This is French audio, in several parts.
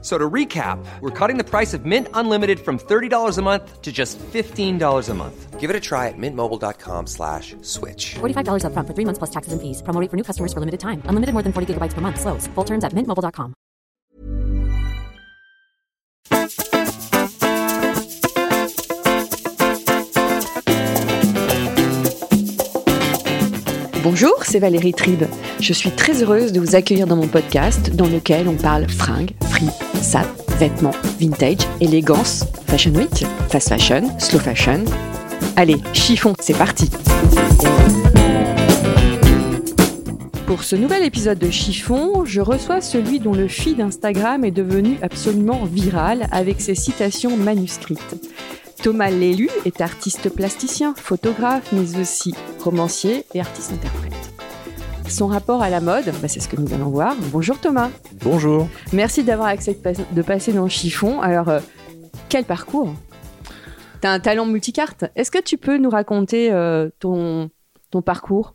So to recap, we're cutting the price of Mint Unlimited from $30 a month to just $15 a month. Give it a try at mintmobile.com slash switch. $45 upfront for three months plus taxes and fees. Promo rate for new customers for limited time. Unlimited more than 40 gigabytes per month. Slows. Full terms at mintmobile.com. Bonjour, c'est Valérie Tribe. Je suis très heureuse de vous accueillir dans mon podcast dans lequel on parle fringues, free, sap, vêtements, vintage, élégance, fashion week, fast fashion, slow fashion. Allez, chiffon, c'est parti Pour ce nouvel épisode de Chiffon, je reçois celui dont le feed Instagram est devenu absolument viral avec ses citations manuscrites. Thomas Lélu est artiste plasticien, photographe, mais aussi romancier et artiste-interprète. Son rapport à la mode, bah, c'est ce que nous allons voir. Bonjour Thomas. Bonjour. Merci d'avoir accepté de passer dans le chiffon. Alors, euh, quel parcours? T'as un talent multicarte. Est-ce que tu peux nous raconter euh, ton, ton parcours?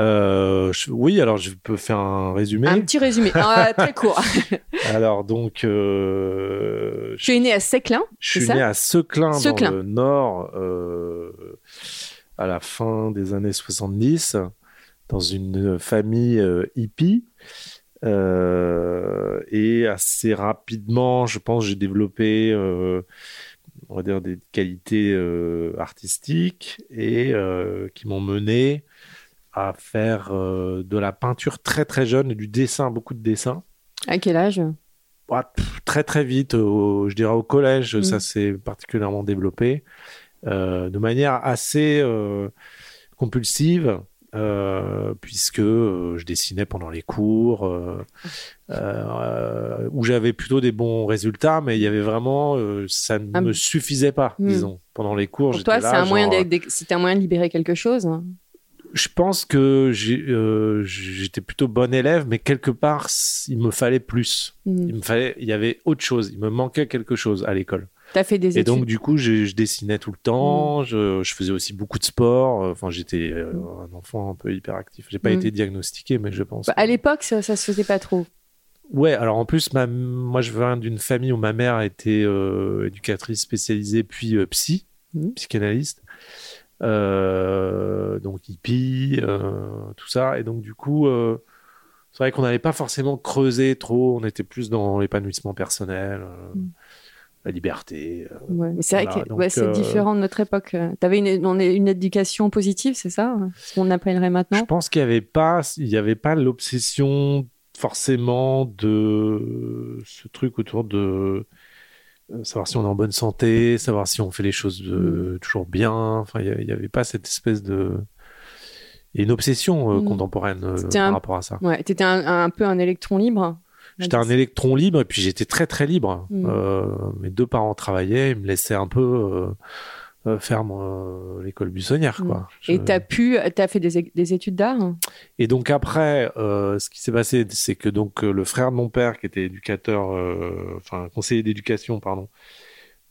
Euh, je- oui, alors je peux faire un résumé. Un petit résumé, Ah, très court. Alors donc, euh, je, tu es né à Seclin, je suis ça? né à Seclin, Seclin. dans le Nord, à la fin des années 70, dans une famille euh, hippie. Euh, et assez rapidement, je pense, j'ai développé, euh, on va dire, des qualités euh, artistiques et euh, qui m'ont mené à faire euh, de la peinture très très jeune et du dessin, beaucoup de dessin. À quel âge? Ouais, pff, très très vite, au- je dirais au collège, Mm. ça s'est particulièrement développé euh, de manière assez euh, compulsive. Euh, puisque euh, je dessinais pendant les cours, euh, où j'avais plutôt des bons résultats, mais il y avait vraiment, ça ne Ah. me suffisait pas, Mm. disons, pendant les cours. Pour toi, c'est un, moyen de- un moyen de libérer quelque chose hein je pense que euh, j'étais plutôt bon élève, mais quelque part, il me fallait plus. Mm. Il me fallait, il y avait autre chose. Il me manquait quelque chose à l'école. T'as fait des Et études Mm. donc, du coup, je, je dessinais tout le temps. Je, je faisais aussi beaucoup de sport. Enfin, j'étais euh, un enfant un peu hyperactif. J'ai pas Mm. été diagnostiqué, mais je pense. Bah, À l'époque, ça, ça se faisait pas trop. Ouais, alors en plus, ma, moi, je viens d'une famille où ma mère était euh, éducatrice spécialisée, puis euh, psy, psychanalyste. Euh, donc hippie, euh, tout ça. Et donc, du coup, euh, c'est vrai qu'on n'avait pas forcément creusé trop. On était plus dans l'épanouissement personnel, euh. La liberté. euh, Ouais. Mais c'est vrai que ouais, c'est euh, différent de notre époque. T'avais une, on est- une éducation positive, c'est ça Ce qu'on appellerait Je maintenant pense qu'il n'y avait pas, il y avait pas l'obsession forcément de ce truc autour de euh, savoir si on est en bonne santé, savoir si on fait les choses euh, toujours bien. Enfin, il n'y avait pas cette espèce de a une obsession euh, Mm. contemporaine euh, par un- rapport à ça. Ouais, t'étais un, un peu un électron libre. J'étais un électron libre et puis j'étais très très libre. Mm. Euh, mes deux parents travaillaient, ils me laissaient un peu euh, euh, faire mon- l'école buissonnière, Mm. quoi. Et Je- t'as pu, t'as fait des, études d'art Et donc après, euh, ce qui s'est passé, c'est que donc euh, le frère de mon père, qui était éducateur, euh, enfin conseiller d'éducation, pardon,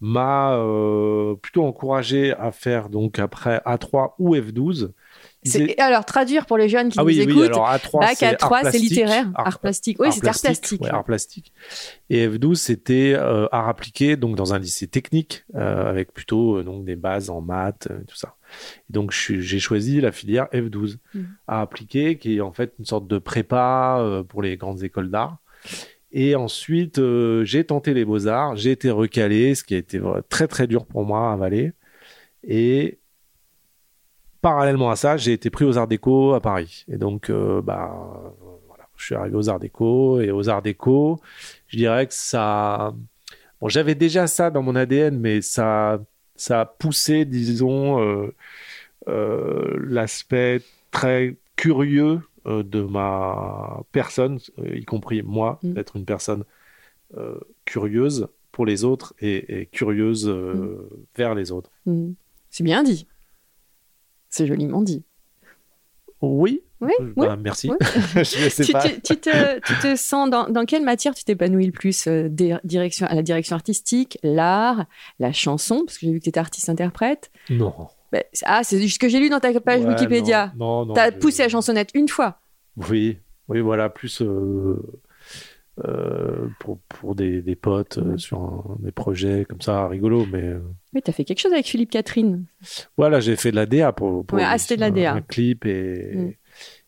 m'a euh, plutôt encouragé à faire donc après A3 ou F12. C'est- Alors, traduire pour les jeunes qui Ah nous oui, oui, écoutent, alors A3, bac c'est à art 3, c'est littéraire, art, art- plastique. Oui, c'est art plastique. ouais, art plastique. Et F12, c'était euh, art appliqué, donc dans un lycée technique, euh, avec plutôt euh, donc des bases en maths, tout ça. Et donc j'ai choisi la filière F12, Mhm. art appliqué, qui est en fait une sorte de prépa pour les grandes écoles d'art. Et ensuite, j'ai tenté les beaux-arts, j'ai été recalé, ce qui a été très très dur pour moi à avaler. Et parallèlement à ça, j'ai été pris aux Arts Déco à Paris. Et donc, euh, bah, voilà, je suis arrivé aux Arts Déco. Et aux Arts Déco, je dirais que ça. Bon, j'avais déjà ça dans mon ADN, mais ça, ça a poussé, disons, euh, euh, l'aspect très curieux de ma personne, y compris moi, Mm. d'être une personne curieuse pour les autres et, et curieuse euh, vers les autres. Hmm. C'est bien dit. C'est joliment dit. Oui, Oui, Bah, oui. merci. oui. je sais tu, pas. te, tu, te, tu te sens dans, dans quelle matière tu t'épanouis le plus euh, direction, à La direction artistique, l'art, la chanson, parce que j'ai vu que tu étais artiste-interprète? Non. C'est- ah, c'est ce que j'ai lu dans ta page Ouais, Wikipédia. Non, non. non, T'as je- poussé la chansonnette une fois. Oui, oui, voilà, plus euh, pour, pour des, des potes euh, Ouais. sur un- des projets comme ça, rigolo. Mais euh, Oui, t'as fait quelque chose avec Philippe Catherine. voilà, j'ai fait de la DA pour, pour Ouais, ah, de la un- DA. un clip et, Mm.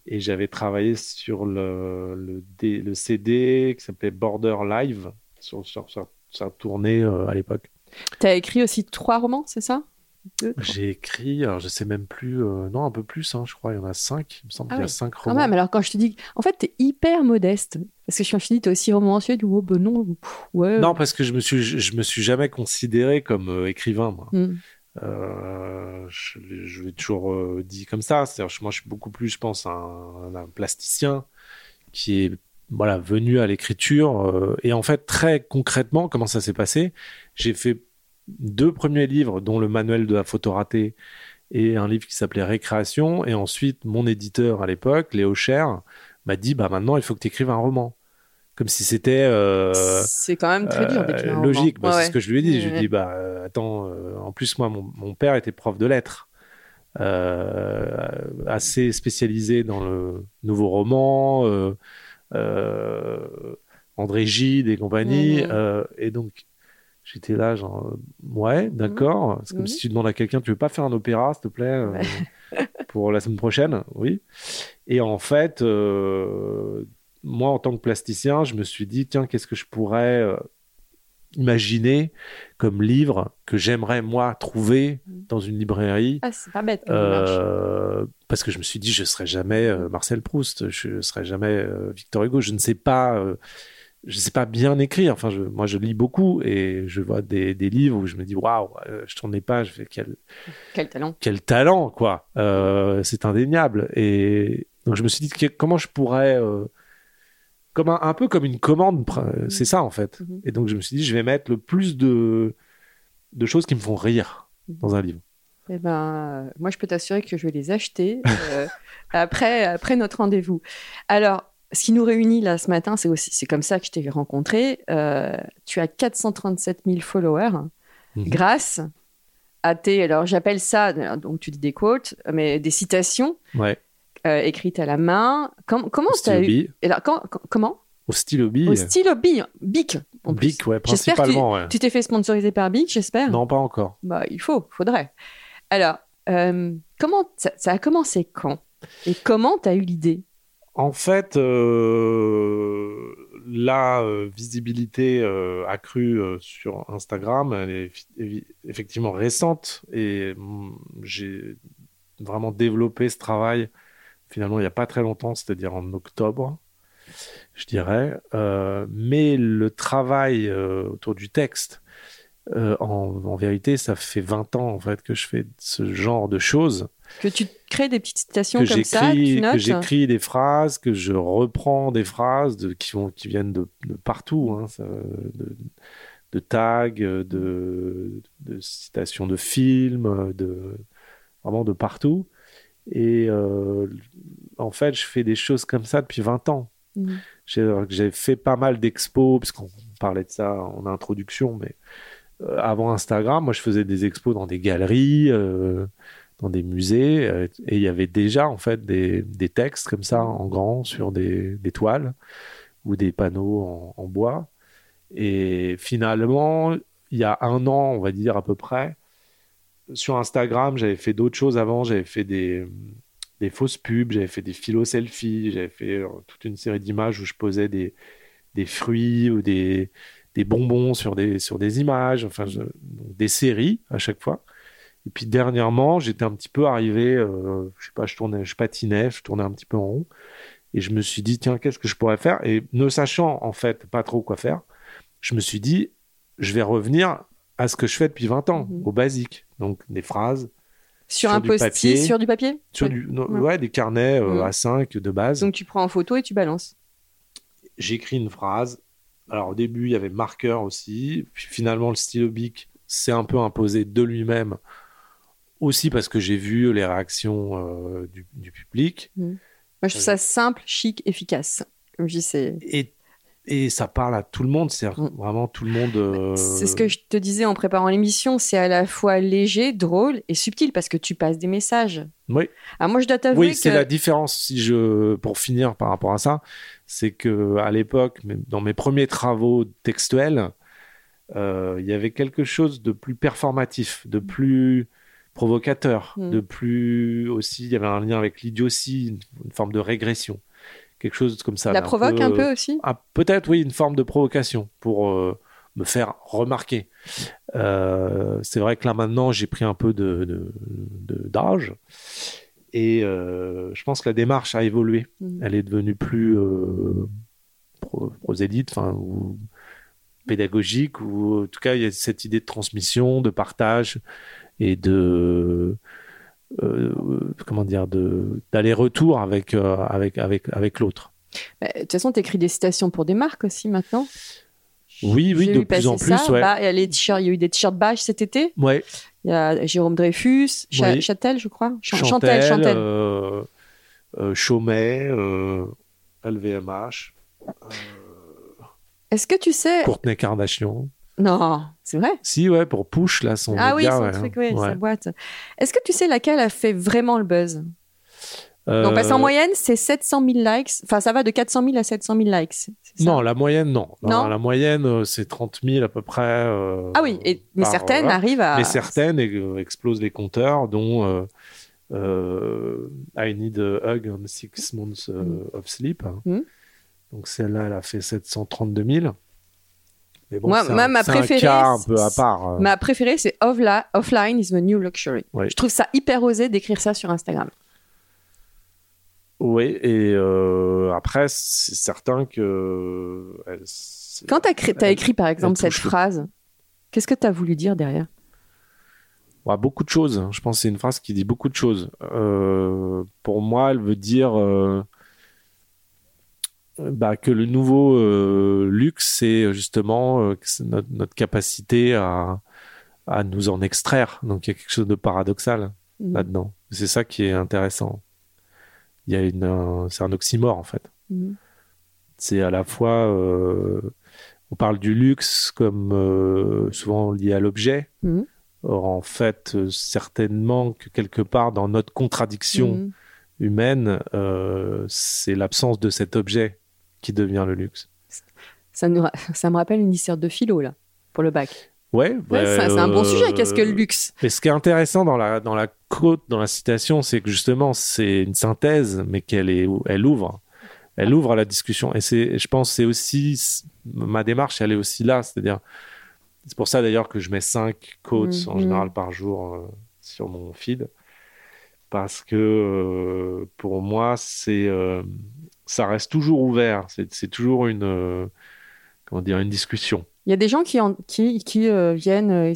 et j'avais travaillé sur le, le, D- le CD qui s'appelait Border Live, sur, sur, sur sa tournée euh, à l'époque. T'as écrit aussi trois romans, c'est ça? J'ai écrit, alors je sais même plus, euh, non, un peu plus, hein, je crois, il y en a cinq, il me semble Ah qu'il y a oui, cinq Quand romans. même, alors quand je te dis. En fait, t'es hyper modeste. Parce que je suis t'es aussi romancier, du oh, ben non, pff, ouais. Non, parce que je me suis, je me suis jamais considéré comme euh, écrivain, moi. Hmm. Euh, je, je l'ai toujours dit comme ça. C'est-à-dire, moi, je suis beaucoup plus, je pense, un, un plasticien qui est voilà venu à l'écriture. et en fait, très concrètement, comment ça s'est passé? J'ai fait deux premiers livres, dont le manuel de la photo ratée et un livre qui s'appelait Récréation. Et ensuite, mon éditeur à l'époque, Léo Cher, m'a dit bah maintenant, il faut que tu écrives un roman. Comme si c'était euh, c'est quand même très dur euh, d'écrire un roman. logique, bah, Ouais, c'est ce que je lui ai dit. Je lui ai dit, bah, euh, attends, en plus, moi, mon, mon père était prof de lettres, euh, assez spécialisé dans le nouveau roman, euh, euh, André Gide et compagnie. Et donc, j'étais là, genre, euh, ouais, d'accord. C'est comme Mhm. si tu demandes à quelqu'un, tu veux pas faire un opéra, s'il te plaît, euh, pour la semaine prochaine? Oui. Et en fait, euh, moi, en tant que plasticien, je me suis dit, tiens, qu'est-ce que je pourrais euh, imaginer comme livre que j'aimerais, moi, trouver dans une librairie? Ah, c'est pas bête parce que je me suis dit, je serai jamais Marcel Proust, je serai jamais Victor Hugo, je ne sais pas, je sais pas bien écrire. Enfin, je, moi, je lis beaucoup et je vois des, des livres où je me dis, waouh, euh, je tourne les pages, je fais quel, Quel talent. quel talent, quoi. Euh, c'est indéniable. Et donc, je me suis dit, que- comment je pourrais, euh, comme un, un peu comme une commande, pr- c'est ça, en fait. Mhm. Et donc, je me suis dit, je vais mettre le plus de, de choses qui me font rire dans un livre. Eh ben, moi, je peux t'assurer que je vais les acheter euh, après, après notre rendez-vous. Alors, ce qui nous réunit là ce matin, c'est aussi, c'est comme ça que je t'ai rencontré. Euh, tu as 437 000 followers Mhm. grâce à tes, alors j'appelle ça, donc tu dis des quotes, mais des citations Ouais. euh, écrites à la main. Com- comment t'as stylo eu alors, quand- quand- Comment? Au stylo bille. Au stylo bic, bic en plus. Bic, ouais, principalement, ouais. Tu t'es fait sponsoriser par Bic, j'espère. Non, pas encore. Bah, il faut, faudrait. Alors, euh, comment ça, ça a commencé quand? Et comment tu as eu l'idée? En fait, euh, la euh, visibilité euh, accrue sur Instagram, elle est effectivement récente et mm, j'ai vraiment développé ce travail finalement il n'y a pas très longtemps, c'est-à-dire en octobre, je dirais. Mais le travail autour du texte, en, en vérité, ça fait 20 ans en fait que je fais ce genre de choses. Que tu crées des petites citations que comme ça, que tu que j'écris des phrases que je reprends des phrases de, qui vont qui viennent de, de partout hein, ça, de, de tags de, citations de films de vraiment de partout. Et euh, en fait je fais des choses comme ça depuis 20 ans. J'ai j'ai fait pas mal d'expos puisqu'on parlait de ça en introduction mais euh, avant Instagram moi je faisais des expos dans des galeries euh, dans des musées euh, et il y avait déjà en fait des, des textes comme ça en grand sur des, des toiles ou des panneaux en, bois. Et finalement il y a un an on va dire à peu près sur Instagram j'avais fait d'autres choses avant. J'avais fait des, des fausses pubs j'avais fait des philos selfies j'avais fait euh, toute une série d'images où je posais des, des fruits ou des, des bonbons sur des, sur des images. Enfin des séries à chaque fois et puis dernièrement, j'étais un petit peu arrivé, euh, je sais pas, je tournais, je patinais, je tournais un petit peu en rond, et je me suis dit tiens, qu'est-ce que je pourrais faire? Et ne sachant en fait pas trop quoi faire, je me suis dit je vais revenir à ce que je fais depuis 20 ans, Mhm. au basique, donc des phrases sur, sur un post-it, sur du papier? Sur Ouais. du, no- Ouais. ouais, des carnets euh, Mhm. A5 de base. Donc tu prends en photo et tu balances. j'écris une phrase. Alors au début, il y avait marqueur aussi. Puis finalement, le stylo bic s'est un peu imposé de lui-même. Aussi parce que j'ai vu les réactions euh, du, du public. Mhm. Moi, je trouve ça simple, chic, efficace. Comme je dis, c'est. Et, et ça parle à tout le monde, c'est Mm. vraiment tout le monde. euh, C'est ce que je te disais en préparant l'émission, c'est à la fois léger, drôle et subtil parce que tu passes des messages. Oui. Ah, moi, je dois t'avouer Oui, que. c'est la différence. Si je, pour finir par rapport à ça, c'est que à l'époque, dans mes premiers travaux textuels, euh, il y avait quelque chose de plus performatif, de plus provocateur, Mm. de plus aussi. Il y avait un lien avec l'idiotie, une, forme de régression, quelque chose comme ça. La provoque un peu aussi? ah, peut-être oui, une forme de provocation pour euh, me faire remarquer. Euh, c'est vrai que là maintenant j'ai pris un peu de de- de- d'âge et euh, je pense que la démarche a évolué. Mhm. Elle est devenue plus pro- prosélyte, enfin ou pédagogique ou en tout cas il y a cette idée de transmission, de partage et de euh, comment dire de d'aller-retour avec euh, avec avec avec l'autre. Bah, De toute façon, tu écris des citations pour des marques aussi maintenant. Oui, oui, de plus en plus, ouais. Bah, il y a les t-shirts- il y a eu des t-shirts Bache cet été. Ouais, Il y a Jérôme Dreyfus, Cha- Oui. Châtel, je crois. Ch- Chantel, Chantel, euh, Chaumet, LVMH, Est-ce que tu sais Courtney Kardashian. Non, c'est vrai? Si, ouais, pour Push, là, son Ah oui, son ouais, truc, oui, ouais. sa boîte. Est-ce que tu sais laquelle a fait vraiment le buzz? Non, parce Euh, qu'en moyenne, c'est 700 000 likes. Enfin, ça va de 400 000 à 700 000 likes. ça? Non, la moyenne, non. Non. la moyenne, euh, c'est 30 000 à peu près. euh, Ah oui, et, mais par- certaines voilà. arrivent à. Mais certaines euh, explosent les compteurs, dont euh, euh, I Need a Hug on Six Months euh, Mm. of Sleep. Mm. Donc celle-là, elle a fait 732 000. Mais bon, Moi- c'est moi, un, ma un préférée, un c'est- peu à part. euh. Ma préférée, c'est Offline is the New Luxury. Oui. Je trouve ça hyper osé d'écrire ça sur Instagram. Oui, et euh, après, c'est certain que. elle- Quand tu as, Elle- écrit, par exemple, cette phrase, qu'est-ce que tu as voulu dire derrière? Ouais, beaucoup de choses. Je pense que c'est une phrase qui dit beaucoup de choses. Euh, pour moi, elle veut dire euh, bah, que le nouveau euh, luxe, c'est justement euh, que c'est notre, notre capacité à, à nous en extraire. Donc il y a quelque chose de paradoxal Mhm. là-dedans. C'est ça qui est intéressant. Il y a une, un- c'est un oxymore en fait. Mhm. C'est à la fois, euh, on parle du luxe comme euh, souvent lié à l'objet. Mhm. Or, en fait, euh, certainement que quelque part dans notre contradiction humaine, euh, c'est l'absence de cet objet qui devient le luxe. ça, nous ra- ça me rappelle une disserte de philo, là, pour le bac. Ouais, bah, c'est c'est un bon euh, sujet. Qu'est-ce que le luxe? Mais ce qui est intéressant dans la, dans la côte, dans la citation, c'est que justement, c'est une synthèse, mais qu'elle est, elle ouvre. Elle ouvre à la discussion. Et c'est, je pense, c'est aussi, ma démarche, elle est aussi là. C'est-à-dire, c'est pour ça d'ailleurs que je mets cinq quotes en Mhm. général par jour euh, sur mon feed. Parce que euh, pour moi, c'est, euh, ça reste toujours ouvert. C'est, toujours une, euh, comment dire, une discussion. Il y a des gens qui, en- qui, qui euh, viennent euh,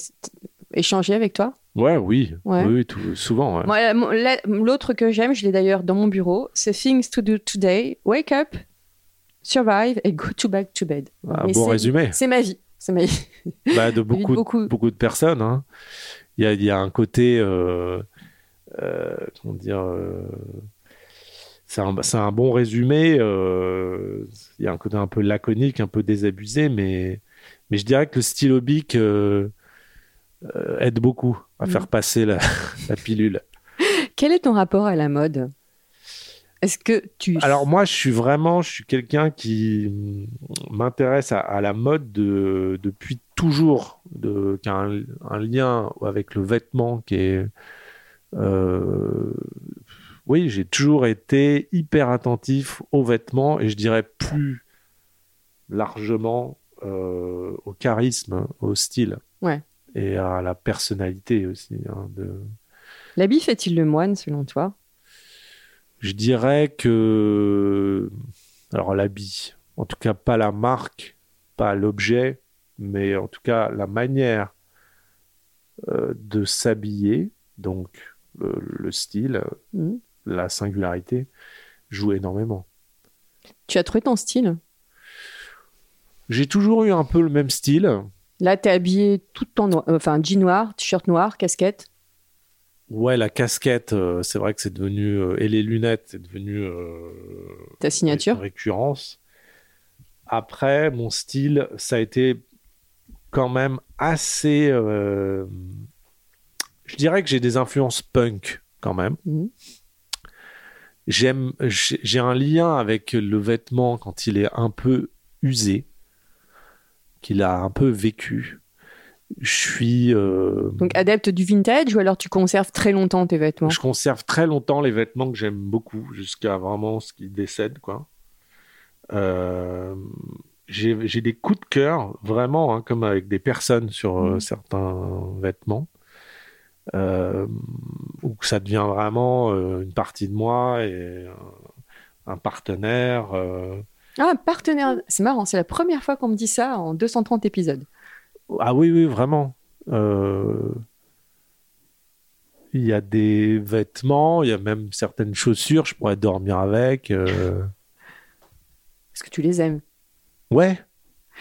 échanger avec toi? Ouais, oui, Ouais. oui, tout- souvent. ouais. L'autre que j'aime, je l'ai d'ailleurs dans mon bureau, c'est Things to do today. Wake up, survive et go to back to bed. Un Mais bon résumé. C'est ma vie. C'est ma vie. Bah, de beaucoup, beaucoup. beaucoup de personnes. hein. Il y a, il y a un côté, euh, euh, comment dire, euh, c'est un, un bon résumé. euh, il y a un côté un peu laconique, un peu désabusé, mais, mais je dirais que le stylo bic euh, euh, aide beaucoup à Mm. faire passer la, la pilule. Quel est ton rapport à la mode? Est-ce que tu... Alors moi, je suis vraiment, je suis quelqu'un qui m'intéresse à, à la mode de- depuis toujours, de, qui a un, un lien avec le vêtement qui est... euh, oui, j'ai toujours été hyper attentif aux vêtements et je dirais plus largement euh, au charisme, au style. Ouais. Et à la personnalité aussi. hein, de... L'habit fait-il le moine, selon toi? Je dirais que. Alors, l'habit, en tout cas, pas la marque, pas l'objet, mais en tout cas, la manière euh, de s'habiller, donc le, le style, Mhm. La singularité, joue énormément. Tu as trouvé ton style? J'ai toujours eu un peu le même style. Là, t'es habillé tout en noir, euh, enfin jean noir, t-shirt noir, casquette? Ouais, la casquette, euh, c'est vrai que c'est devenu. euh, et les lunettes, c'est devenu. euh, Ta signature? une récurrence. Après, mon style, ça a été quand même assez. je dirais que j'ai des influences punk quand même. Mhm. J'aime, j'ai un lien avec le vêtement quand il est un peu usé, qu'il a un peu vécu. Je suis. euh, Donc adepte du vintage ou alors tu conserves très longtemps tes vêtements? Je conserve très longtemps les vêtements que j'aime beaucoup, jusqu'à vraiment ce qui décède, quoi. Euh, j'ai des coups de cœur, vraiment, hein, comme avec des personnes sur euh, Mhm. certains vêtements, euh, où ça devient vraiment euh, une partie de moi et un, un partenaire. euh. Ah, partenaire, c'est marrant, c'est la première fois qu'on me dit ça en 230 épisodes. Ah oui, oui, vraiment. Euh, Il y a des vêtements, il y a même certaines chaussures, je pourrais dormir avec. euh. Parce que tu les aimes. Ouais,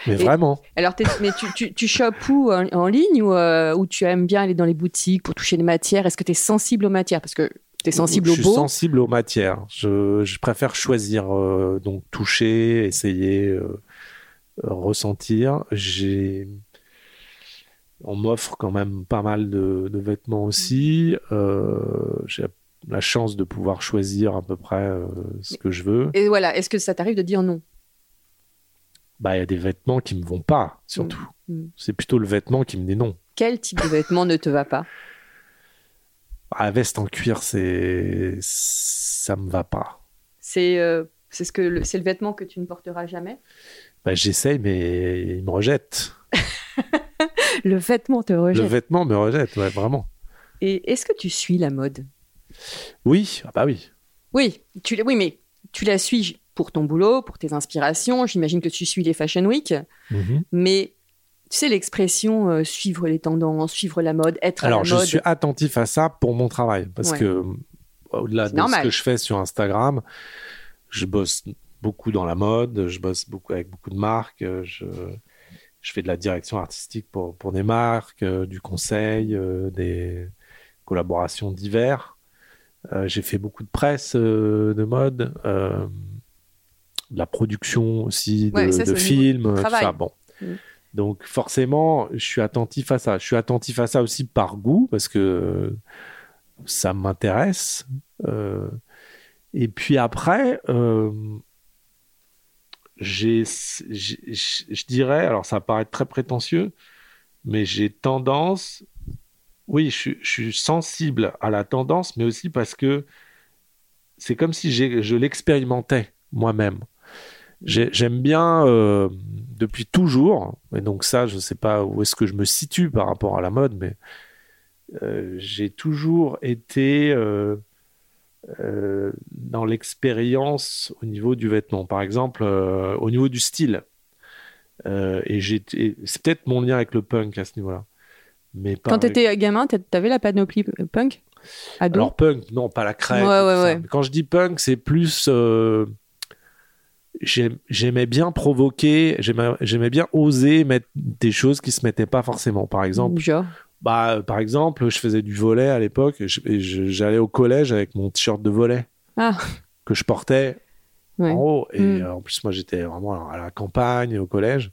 mais Et- vraiment. Alors, mais tu, tu, tu chopes où en, en ligne ou, euh, ou tu aimes bien aller dans les boutiques pour toucher les matières? Est-ce que tu es sensible aux matières? Parce que tu es sensible je au suis beau. sensible aux matières. Je, je préfère choisir, euh, donc toucher, essayer, euh, ressentir. J'ai, on m'offre quand même pas mal de, de vêtements aussi. Euh, j'ai la chance de pouvoir choisir à peu près ce que je veux. Et voilà, est-ce que ça t'arrive de dire non? Bah, il y a des vêtements qui me vont pas, surtout. Mm. C'est plutôt le vêtement qui me dit non. Quel type de vêtement ne te va pas? Ah, la veste en cuir, c'est, ça me va pas. C'est euh, c'est ce que le- c'est le vêtement que tu ne porteras jamais? Bah, j'essaye, mais il me rejette. Le vêtement te Le rejette. vêtement me rejette, ouais, vraiment. Et est-ce que tu suis la mode? Oui, ah bah oui. Oui, tu, oui, mais tu la suis pour ton boulot, pour tes inspirations. J'imagine que tu suis les Fashion Week. Mhm. Mais tu sais l'expression euh, suivre les tendances, suivre la mode, être à Alors, la je mode. suis attentif à ça pour mon travail. Parce Ouais. que, euh, au-delà de normal. ce que je fais sur Instagram, je bosse beaucoup dans la mode, je bosse beaucoup avec beaucoup de marques, euh, je, je fais de la direction artistique pour, pour des marques, euh, du conseil, euh, des collaborations diverses. J'ai fait beaucoup de presse de mode, de la production aussi, de, Ouais, ça, films, tout ça. Bon. Mm. Donc forcément, je suis attentif à ça. Je suis attentif à ça aussi par goût parce que ça m'intéresse. Euh, et puis après, euh, j'ai, je dirais, alors ça paraît très prétentieux, mais j'ai tendance, oui, je, suis- je suis sensible à la tendance, mais aussi parce que c'est comme si je l'expérimentais moi-même. J'ai- J'aime bien euh, depuis toujours, et donc ça, je ne sais pas où est-ce que je me situe par rapport à la mode, mais euh, j'ai toujours été euh, dans l'expérience au niveau du vêtement, par exemple, au niveau du style. Et c'est peut-être mon lien avec le punk à ce niveau-là. Mais Quand tu étais gamin, t'a- t'avais la panoplie punk? Ado? Alors punk, non, pas la crête. Ouais, ouais, ouais. Quand je dis punk, c'est plus. euh, J'aimais bien provoquer, j'aimais bien oser mettre des choses qui se mettaient pas forcément. Par exemple, Genre. bah, par exemple, je faisais du volet à l'époque. et et J'allais au collège avec mon t-shirt de volet Ah, que je portais ouais. en haut. Et Mm. euh, en plus, moi, j'étais vraiment à la campagne, au collège.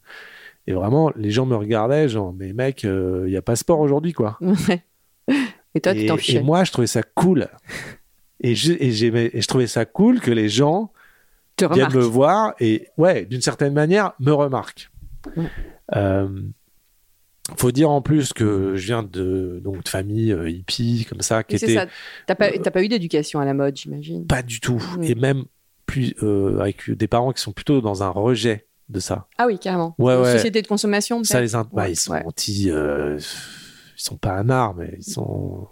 Et vraiment, les gens me regardaient, genre, mais mec, il y a pas sport aujourd'hui, quoi. Et toi, tu Et, t'en et fichais. moi, je trouvais ça cool. Et je, et, et je trouvais ça cool que les gens te viennent me voir et, ouais, d'une certaine manière, me remarquent. Euh, faut dire en plus que je viens de, donc, de famille euh, hippie, comme ça, qui était. T'as pas, t'as pas eu d'éducation à la mode, j'imagine. pas du tout. Oui. Et même plus, euh, avec des parents qui sont plutôt dans un rejet de ça. Ah oui, carrément. Ouais, Une ouais. Société de consommation, Ça les bah, ils sont anti. euh, ils sont pas anards, mais ils sont.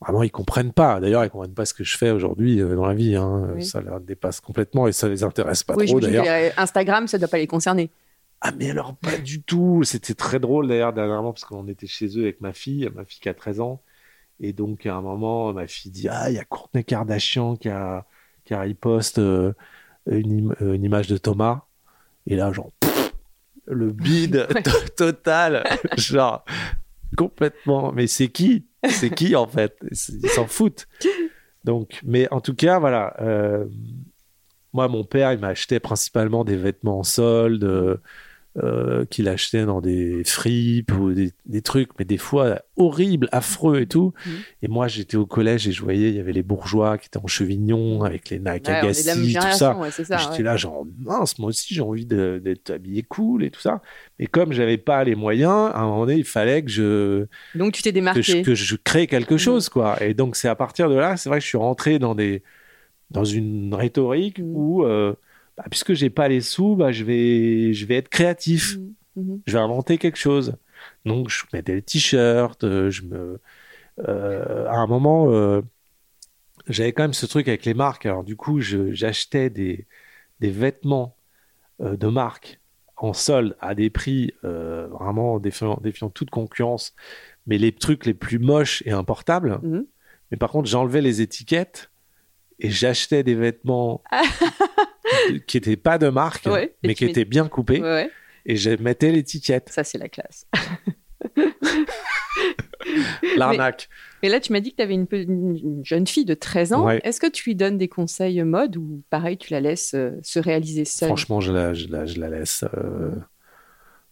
Vraiment, ils comprennent pas. D'ailleurs, ils comprennent pas ce que je fais aujourd'hui euh, dans la vie. hein. Oui. Ça leur dépasse complètement et ça les intéresse pas Oui, trop d'ailleurs. euh, Instagram, ça doit pas les concerner. Ah, mais alors, pas du tout. C'était très drôle d'ailleurs, dernièrement, parce qu'on était chez eux avec ma fille, ma fille qui a 13 ans. Et donc, à un moment, ma fille dit Ah, il y a Courtney Kardashian qui a, qui a repost euh, une, im- une image de Thomas. Et là, genre, pff, le bide Ouais. total. genre, complètement. Mais c'est qui? C'est qui en fait? Ils s'en foutent. Donc, mais en tout cas, voilà. euh, moi, mon père, il m'achetait principalement des vêtements en solde, euh, qu'il achetait dans des fripes ou des, des trucs, mais des fois horribles, affreux et tout. Mhm. Et moi, j'étais au collège et je voyais, il y avait les bourgeois qui étaient en chevignon avec les Nike Ouais, tout ça. ouais, c'est ça. J'étais ouais. là, genre, mince, moi aussi, j'ai envie d'être habillé cool et tout ça. Mais comme j'avais pas les moyens, à un moment donné, il fallait que je, Donc tu t'es que démarqué. je, que je crée quelque chose, quoi. Et donc, c'est à partir de là, c'est vrai que je suis rentré dans des, dans une rhétorique Mm. où, euh, bah, puisque j'ai pas les sous, bah, je vais, je vais être créatif. Mhm. Mhm. Je vais inventer quelque chose. Donc, je mettais des t-shirts, euh, je me, euh, à un moment, euh, j'avais quand même ce truc avec les marques. Alors, du coup, j'achetais des, des vêtements euh, de marque en solde à des prix vraiment défiant, défiant toute concurrence, mais les trucs les plus moches et importables. Mhm. Mais par contre, j'enlevais les étiquettes et j'achetais des vêtements qui n'étaient pas de marque, Ouais, mais qui étaient bien coupés, Ouais, et je mettais l'étiquette. Ça, c'est la classe. L'arnaque. Et là, tu m'as dit que tu avais une, jeune fille de 13 ans. Ouais. Est-ce que tu lui donnes des conseils mode ou pareil, tu la laisses euh, se réaliser seule? Franchement, je la, je la, je la laisse. euh,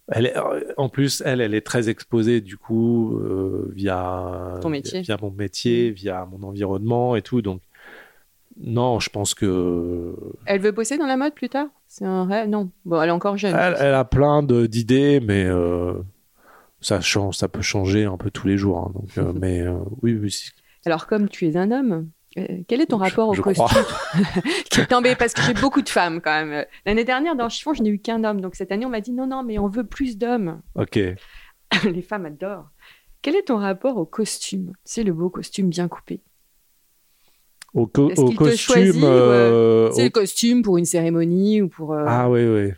Elle est, en plus, elle, elle est très exposée du coup euh, via Ton métier. via mon métier, via mon environnement et tout. Donc, non, je pense que Elle veut bosser dans la mode plus tard? C'est un rêve? Non. Bon, elle est encore jeune. elle, elle a plein de- d'idées, mais euh, ça change, ça peut changer un peu tous les jours. hein. donc, euh, mais euh, oui, oui, Alors, comme tu es un homme, quel est ton Je- rapport au costume? t'embête parce que j'ai beaucoup de femmes quand même. L'année dernière, dans Chiffon, je n'ai eu qu'un homme. Donc cette année, on m'a dit non, non, mais on veut plus d'hommes. Ok. Les femmes adorent. Quel est ton rapport au costume? C'est le beau costume bien coupé. Au, co- au costume. euh, C'est au- le costume pour une cérémonie ou pour euh, Ah oui, oui.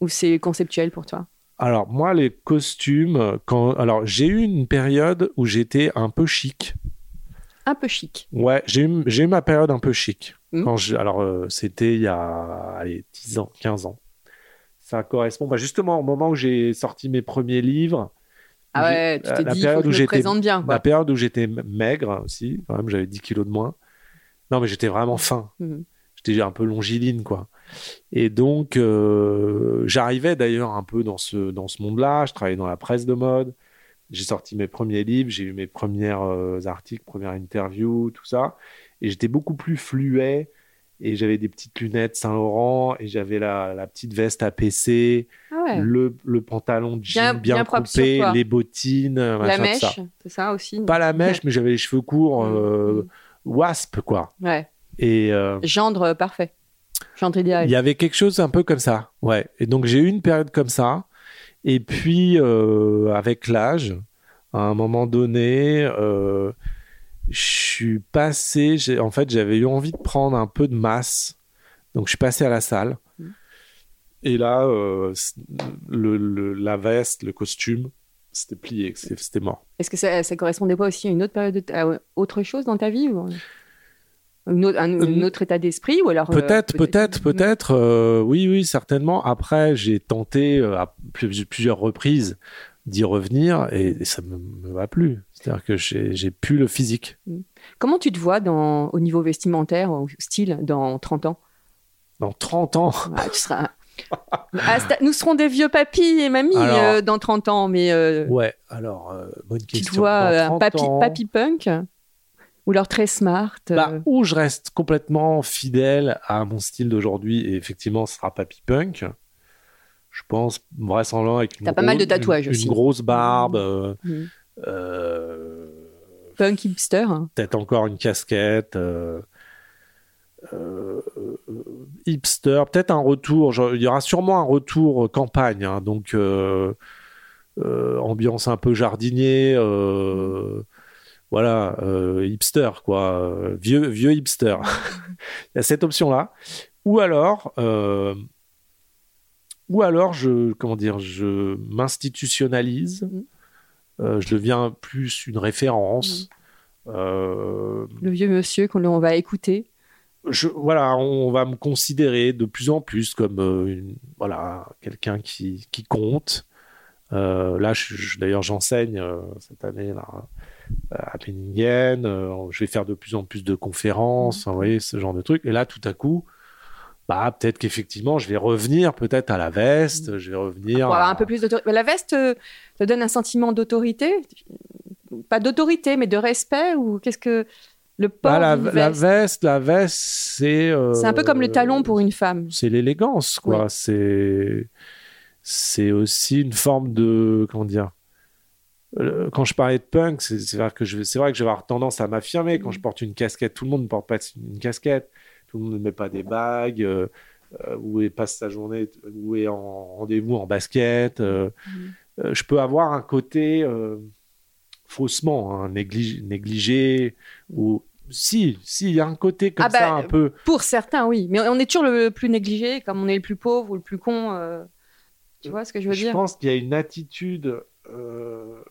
ou c'est conceptuel pour toi? Alors moi, les costumes, quand alors j'ai eu une période où j'étais un peu chic. Un peu chic. Ouais, j'ai eu, eu ma période un peu chic. Mhm. Quand je, alors euh, c'était il y a allez, 10 ans, 15 ans. Ça correspond bah, justement au moment où j'ai sorti mes premiers livres. Ah ouais, tu la- t'es dit, période faut que je me présente bien. Quoi. La période où j'étais maigre aussi, quand même, j'avais 10 kilos de moins. Non, mais j'étais vraiment fin. Mhm. J'étais un peu longiline, quoi. Et donc, euh, j'arrivais d'ailleurs un peu dans ce, dans ce monde-là. Je travaillais dans la presse de mode. J'ai sorti mes premiers livres, j'ai eu mes premiers euh, articles, premières interviews, tout ça. Et j'étais beaucoup plus fluet. Et j'avais des petites lunettes Saint-Laurent. Et j'avais la, la petite veste APC, Ah ouais. le, le pantalon de jean Bien- bien, coupé, les bottines, La machin, tout mèche, c'est ça aussi Pas la mèche, mais j'avais les cheveux courts, euh, Mhm. Wasp, quoi. Ouais. Et euh, Gendre euh, parfait. Gendre idéal. il y avait quelque chose un peu comme ça. Ouais. Et donc, j'ai eu une période comme ça. Et puis, euh, avec l'âge, à un moment donné, euh, je suis passé. En fait, j'avais eu envie de prendre un peu de masse. Donc, je suis passé à la salle. Mhm. Et là, euh, c- le, le- la veste, le costume, c'était plié. C'était mort. Est-ce que ça, ça correspondait pas aussi à une autre période, à autre chose dans ta vie ou une autre, un, Euh, autre état d'esprit ou alors euh, Peut-être, peut-être, peut-être. euh, oui, oui, certainement. Après, j'ai tenté euh, à plus- plusieurs reprises d'y revenir et, et ça me, me va plus. C'est-à-dire que j'ai j'ai plus le physique. Comment tu te vois dans, au niveau vestimentaire, au style, dans 30 ans? Dans 30 ans, Ah, tu seras... Ah, Nous serons des vieux papis et mamies Alors- euh, dans 30 ans, mais euh, ouais. Alors, euh, bonne tu question. te vois Dans un 30 papy, ans, papy punk ou alors très smart bah, ou je reste complètement fidèle à mon style d'aujourd'hui et effectivement, ce sera papy punk. Je pense vraisemblablement avec une, T'as pas mal de tatouages une, aussi. une grosse barbe. Mhm. euh, punk hipster. hein. peut-être encore une casquette. euh, euh, euh, hipster, peut-être un retour. genre, il y aura sûrement un retour euh, campagne, hein, donc euh, euh, ambiance un peu jardinier, euh, voilà, hipster quoi, vieux vieux hipster. il y a cette option là. Ou alors, ou alors je comment dire, je m'institutionnalise. Euh, je deviens plus une référence. Euh, Le vieux monsieur qu'on on va écouter. Je, voilà, on va me considérer de plus en plus comme euh, une- voilà, quelqu'un qui, qui compte. Euh, là, je- je- d'ailleurs, j'enseigne euh, cette année là, à Penningen, je vais faire de plus en plus de conférences, Mhm. vous voyez, ce genre de trucs. Et là, tout à coup, bah, peut-être qu'effectivement, je vais revenir peut-être à la veste, je vais revenir. Pour avoir à- un peu plus d'autorité. La veste te donne un sentiment d'autorité? Pas d'autorité, mais de respect Ou qu'est-ce que le port Bah, la, d'une la veste la veste, c'est. euh, C'est un peu comme le talon pour une femme. C'est l'élégance, quoi. Oui. C'est. C'est aussi une forme de. Comment dire Euh, quand je parlais de punk, c'est vrai que je, c'est vrai que je vais avoir tendance à m'affirmer quand je porte une casquette. Tout le monde ne porte pas une casquette. Tout le monde ne met pas des bagues. euh, euh, ou est- passe sa journée ou est en rendez-vous en basket. euh, euh, je peux avoir un côté euh, faussement hein, négligé, négligé ou si, si, il y a un côté comme Ah bah, ça un peu. Pour certains, oui. Mais on est toujours le plus négligé, comme on est le plus pauvre ou le plus con. euh, Tu vois ce que je veux Je dire? pense qu'il y a une attitude, euh,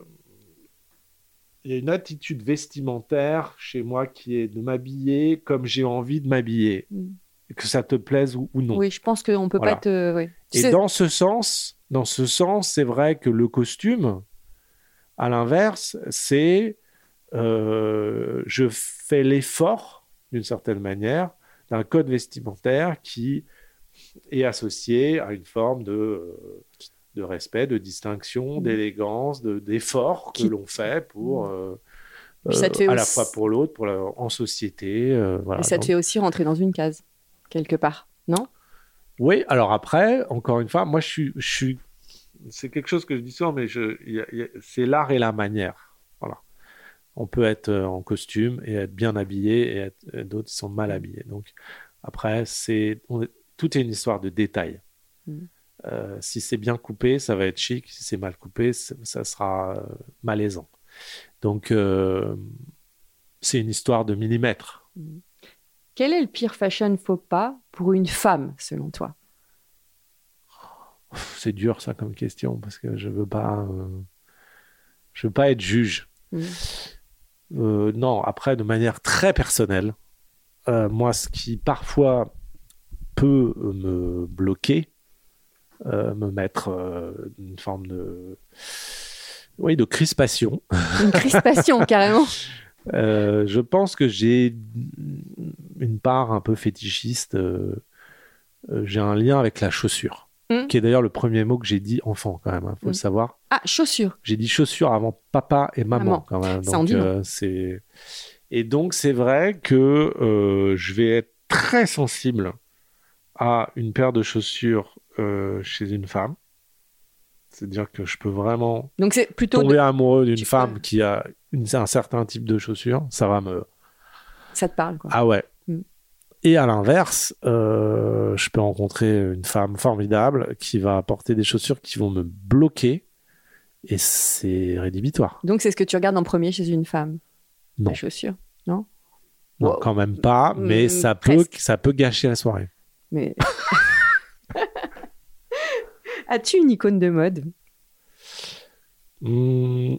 il y a une attitude vestimentaire chez moi qui est de m'habiller comme j'ai envie de m'habiller, Mm. que ça te plaise ou, ou non. Oui, je pense qu'on peut Voilà. pas te. oui. Et dans ce sens, dans ce sens, c'est vrai que le costume, à l'inverse, c'est euh, je fais l'effort d'une certaine manière d'un code vestimentaire qui est associé à une forme de euh, de respect, de distinction, Mm. d'élégance, de d'effort que l'on fait pour euh, ça te euh, fait à la fois pour l'autre, pour la- en société. voilà. Et ça te Donc- fait aussi rentrer dans une case, quelque part, non? Oui, alors après, encore une fois, moi je suis, je suis c'est quelque chose que je dis souvent, mais je, c'est l'art et la manière. On peut être euh, en costume et être bien habillé, et, être- et d'autres sont mal habillés. Donc après, c'est tout est une histoire de détails. Mm. Euh, si c'est bien coupé, ça va être chic. Si c'est mal coupé, ça sera euh, malaisant. Donc euh, c'est une histoire de millimètres. Quel est le pire fashion faux pas pour une femme, selon toi? C'est dur ça comme question parce que je veux pas, je veux pas être juge. Mm. Euh, non, après, de manière très personnelle, euh, moi, ce qui parfois peut me bloquer, euh, me mettre une forme de, oui, de crispation. Une crispation, carrément. Je pense que j'ai une part un peu fétichiste. j'ai un lien avec la chaussure, Mm. qui est d'ailleurs le premier mot que j'ai dit enfant quand même. Il faut Mm. le savoir. Ah, chaussures. J'ai dit chaussures avant papa et maman, Maman. quand même. Ça en Donc, euh, c'est et donc c'est vrai que euh, je vais être très sensible à une paire de chaussures euh, chez une femme. C'est-à-dire que je peux vraiment Donc c'est plutôt. tomber de- amoureux d'une femme peux- qui a une- un certain type de chaussures. Ça va me Ça te parle, quoi. ah ouais. Mm. Et à l'inverse, euh, je peux rencontrer une femme formidable qui va porter des chaussures qui vont me bloquer et c'est rédhibitoire. Donc c'est ce que tu regardes en premier chez une femme? Non. La chaussure. Non, Wow. quand même pas, mais Mm, ça peut, presque. ça peut gâcher la soirée. Mais. As-tu une icône de mode? Hmm,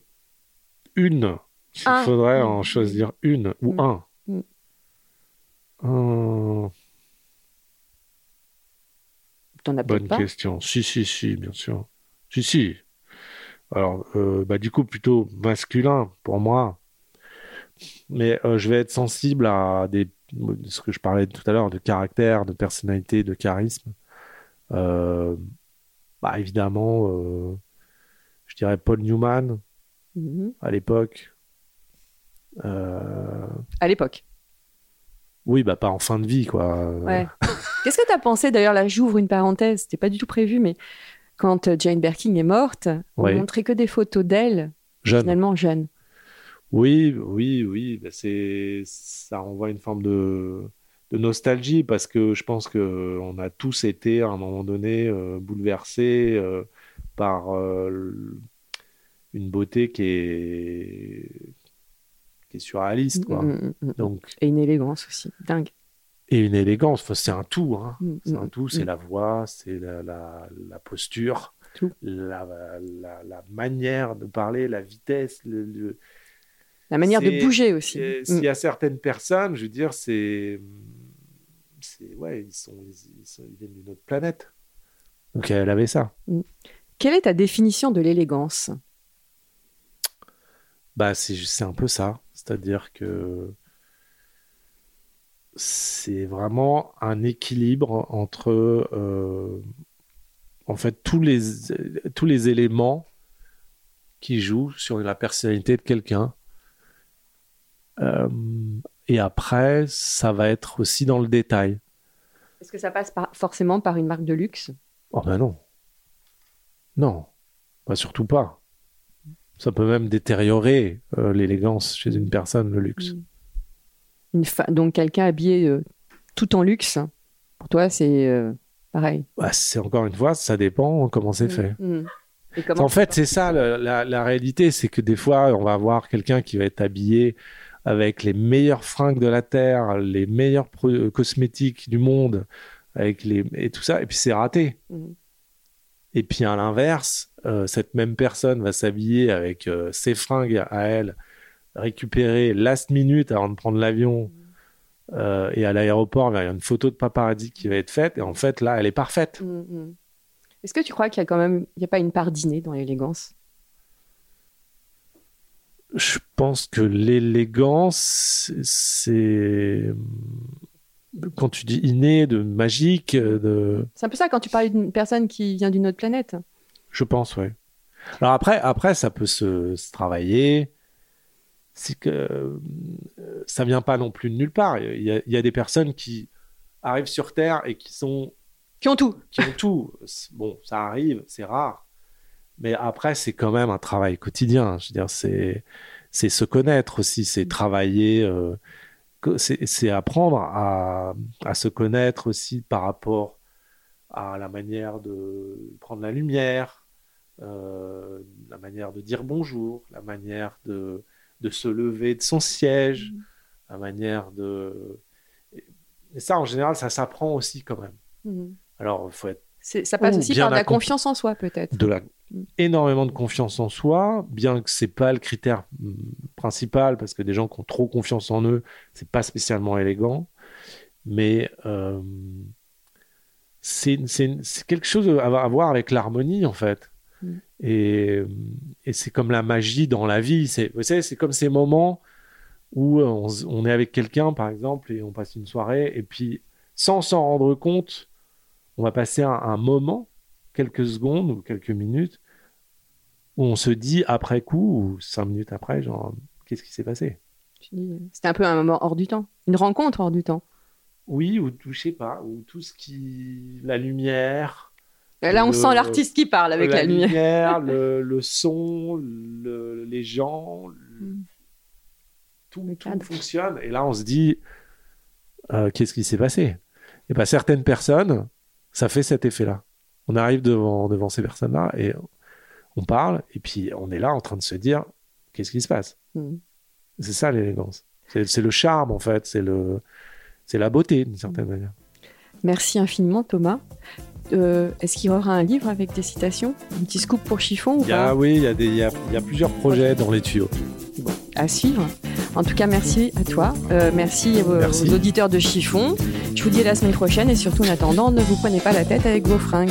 une. Il Un. faudrait en choisir une ou Mm. un. T'en as bonne pas. question. Si, si, si, bien sûr. Si, si. Alors, euh, bah, du coup, plutôt masculin pour moi. Mais euh, je vais être sensible à des, ce que je parlais tout à l'heure, de caractère, de personnalité, de charisme. Euh, bah, évidemment, euh, je dirais Paul Newman Mhm. à l'époque. Euh, À l'époque. Oui, bah pas en fin de vie, quoi. Ouais. Qu'est-ce que tu as pensé D'ailleurs, là, j'ouvre une parenthèse. C'était pas du tout prévu, mais quand euh, Jane Birkin est morte, on Oui. montrait que des photos d'elle, Jeune. finalement jeune. Oui, oui, oui. bah, c'est, ça renvoie une forme de, de nostalgie parce que je pense que on a tous été à un moment donné euh, bouleversés euh, par euh, une beauté qui est, qui est surréaliste, quoi. Mm, mm, mm. Donc, Et une élégance aussi. Dingue. et une élégance. Enfin, c'est un tout, hein. C'est un tout, c'est la voix, c'est la, la, la posture, Tout. La, la, manière de parler, la vitesse. Le, le- La manière de bouger aussi. S'il y a certaines personnes, je veux dire, c'est. c'est ouais, ils, sont, ils, sont- ils viennent d'une autre planète. Donc elle avait ça. Quelle est ta définition de l'élégance? Bah, c'est c'est un peu ça. C'est-à-dire que c'est vraiment un équilibre entre euh, en fait tous les tous les éléments qui jouent sur la personnalité de quelqu'un. Euh, et après, ça va être aussi dans le détail. Est-ce que ça passe par- forcément par une marque de luxe? Oh ben non. Non. Bah, surtout pas. Ça peut même détériorer euh, l'élégance chez une personne, le luxe. Mm. Une Donc quelqu'un habillé euh, tout en luxe, pour toi c'est euh, pareil. Bah, c'est encore une fois, ça dépend comment c'est fait. Mm. Et comment En fait, c'est ça la, la- la réalité, c'est que des fois, on va avoir quelqu'un qui va être habillé avec les meilleures fringues de la terre, les meilleurs cosmétiques du monde, avec les et tout ça, et puis c'est raté. Et puis à l'inverse, euh, cette même personne va s'habiller avec euh, ses fringues à elle, récupérées last minute avant de prendre l'avion. euh, et à l'aéroport, il y a une photo de paparazzi qui va être faite, et en fait, là, elle est parfaite. Mm, mm. Est-ce que tu crois qu'il y a quand même, il y a pas une part d'inné dans l'élégance? Je pense que l'élégance, c'est quand tu dis inné, de magique, de, C'est un peu ça quand tu parlais d'une personne qui vient d'une autre planète. je pense, ouais. Alors après, après, ça peut se, se travailler. C'est que euh, ça vient pas non plus de nulle part. Il y a, il y a des personnes qui arrivent sur Terre et qui sont Qui ont tout. qui ont tout. Bon, ça arrive, c'est rare. Mais après, c'est quand même un travail quotidien. Je veux dire, c'est c'est se connaître aussi, c'est travailler, euh, c'est apprendre à, à se connaître aussi par rapport à la manière de prendre la lumière, euh, la manière de dire bonjour, la manière de, de se lever de son siège, la manière de... Et ça, en général, ça s'apprend aussi quand même. Mm. Alors, il faut être Ça passe aussi par de la confiance en soi peut-être. de la Mm. énormément de confiance en soi, bien que c'est pas le critère mm, principal, parce que des gens qui ont trop confiance en eux, c'est pas spécialement élégant, mais euh, c'est quelque chose à voir avec l'harmonie en fait. Mm. Et, et c'est comme la magie dans la vie. C'est, vous savez, c'est comme ces moments où on, s- on est avec quelqu'un, par exemple, et on passe une soirée, et puis sans s'en rendre compte, on va passer un, un moment, quelques secondes ou quelques minutes, où on se dit après coup, ou cinq minutes après, genre, qu'est-ce qui s'est passé? C'était un peu un moment hors du temps, une rencontre hors du temps. Oui, ou sais pas, ou tout ce qui. La lumière. Là, on Le- sent l'artiste qui parle avec la, lumière. le, le son, le- les gens, Mm. tout, Le tout fonctionne. Et là, on se dit, euh, qu'est-ce qui s'est passé? Et bien, certaines personnes, ça fait cet effet-là. On arrive devant, devant ces personnes-là et on parle, et puis on est là en train de se dire, qu'est-ce qui se passe? Mm. C'est ça l'élégance. C'est le charme, en fait. C'est le, c'est la beauté, d'une certaine manière. Merci infiniment Thomas. Euh, Est-ce qu'il y aura un livre avec des citations? Un petit scoop pour chiffon ou Il y a, pas? oui, il y, a des- il y, a, y a plusieurs projets dans les tuyaux. À suivre. En tout cas, merci à toi. Euh, merci, aux, Merci. aux auditeurs de chiffon. Je vous dis à la semaine prochaine et surtout en attendant, ne vous prenez pas la tête avec vos fringues.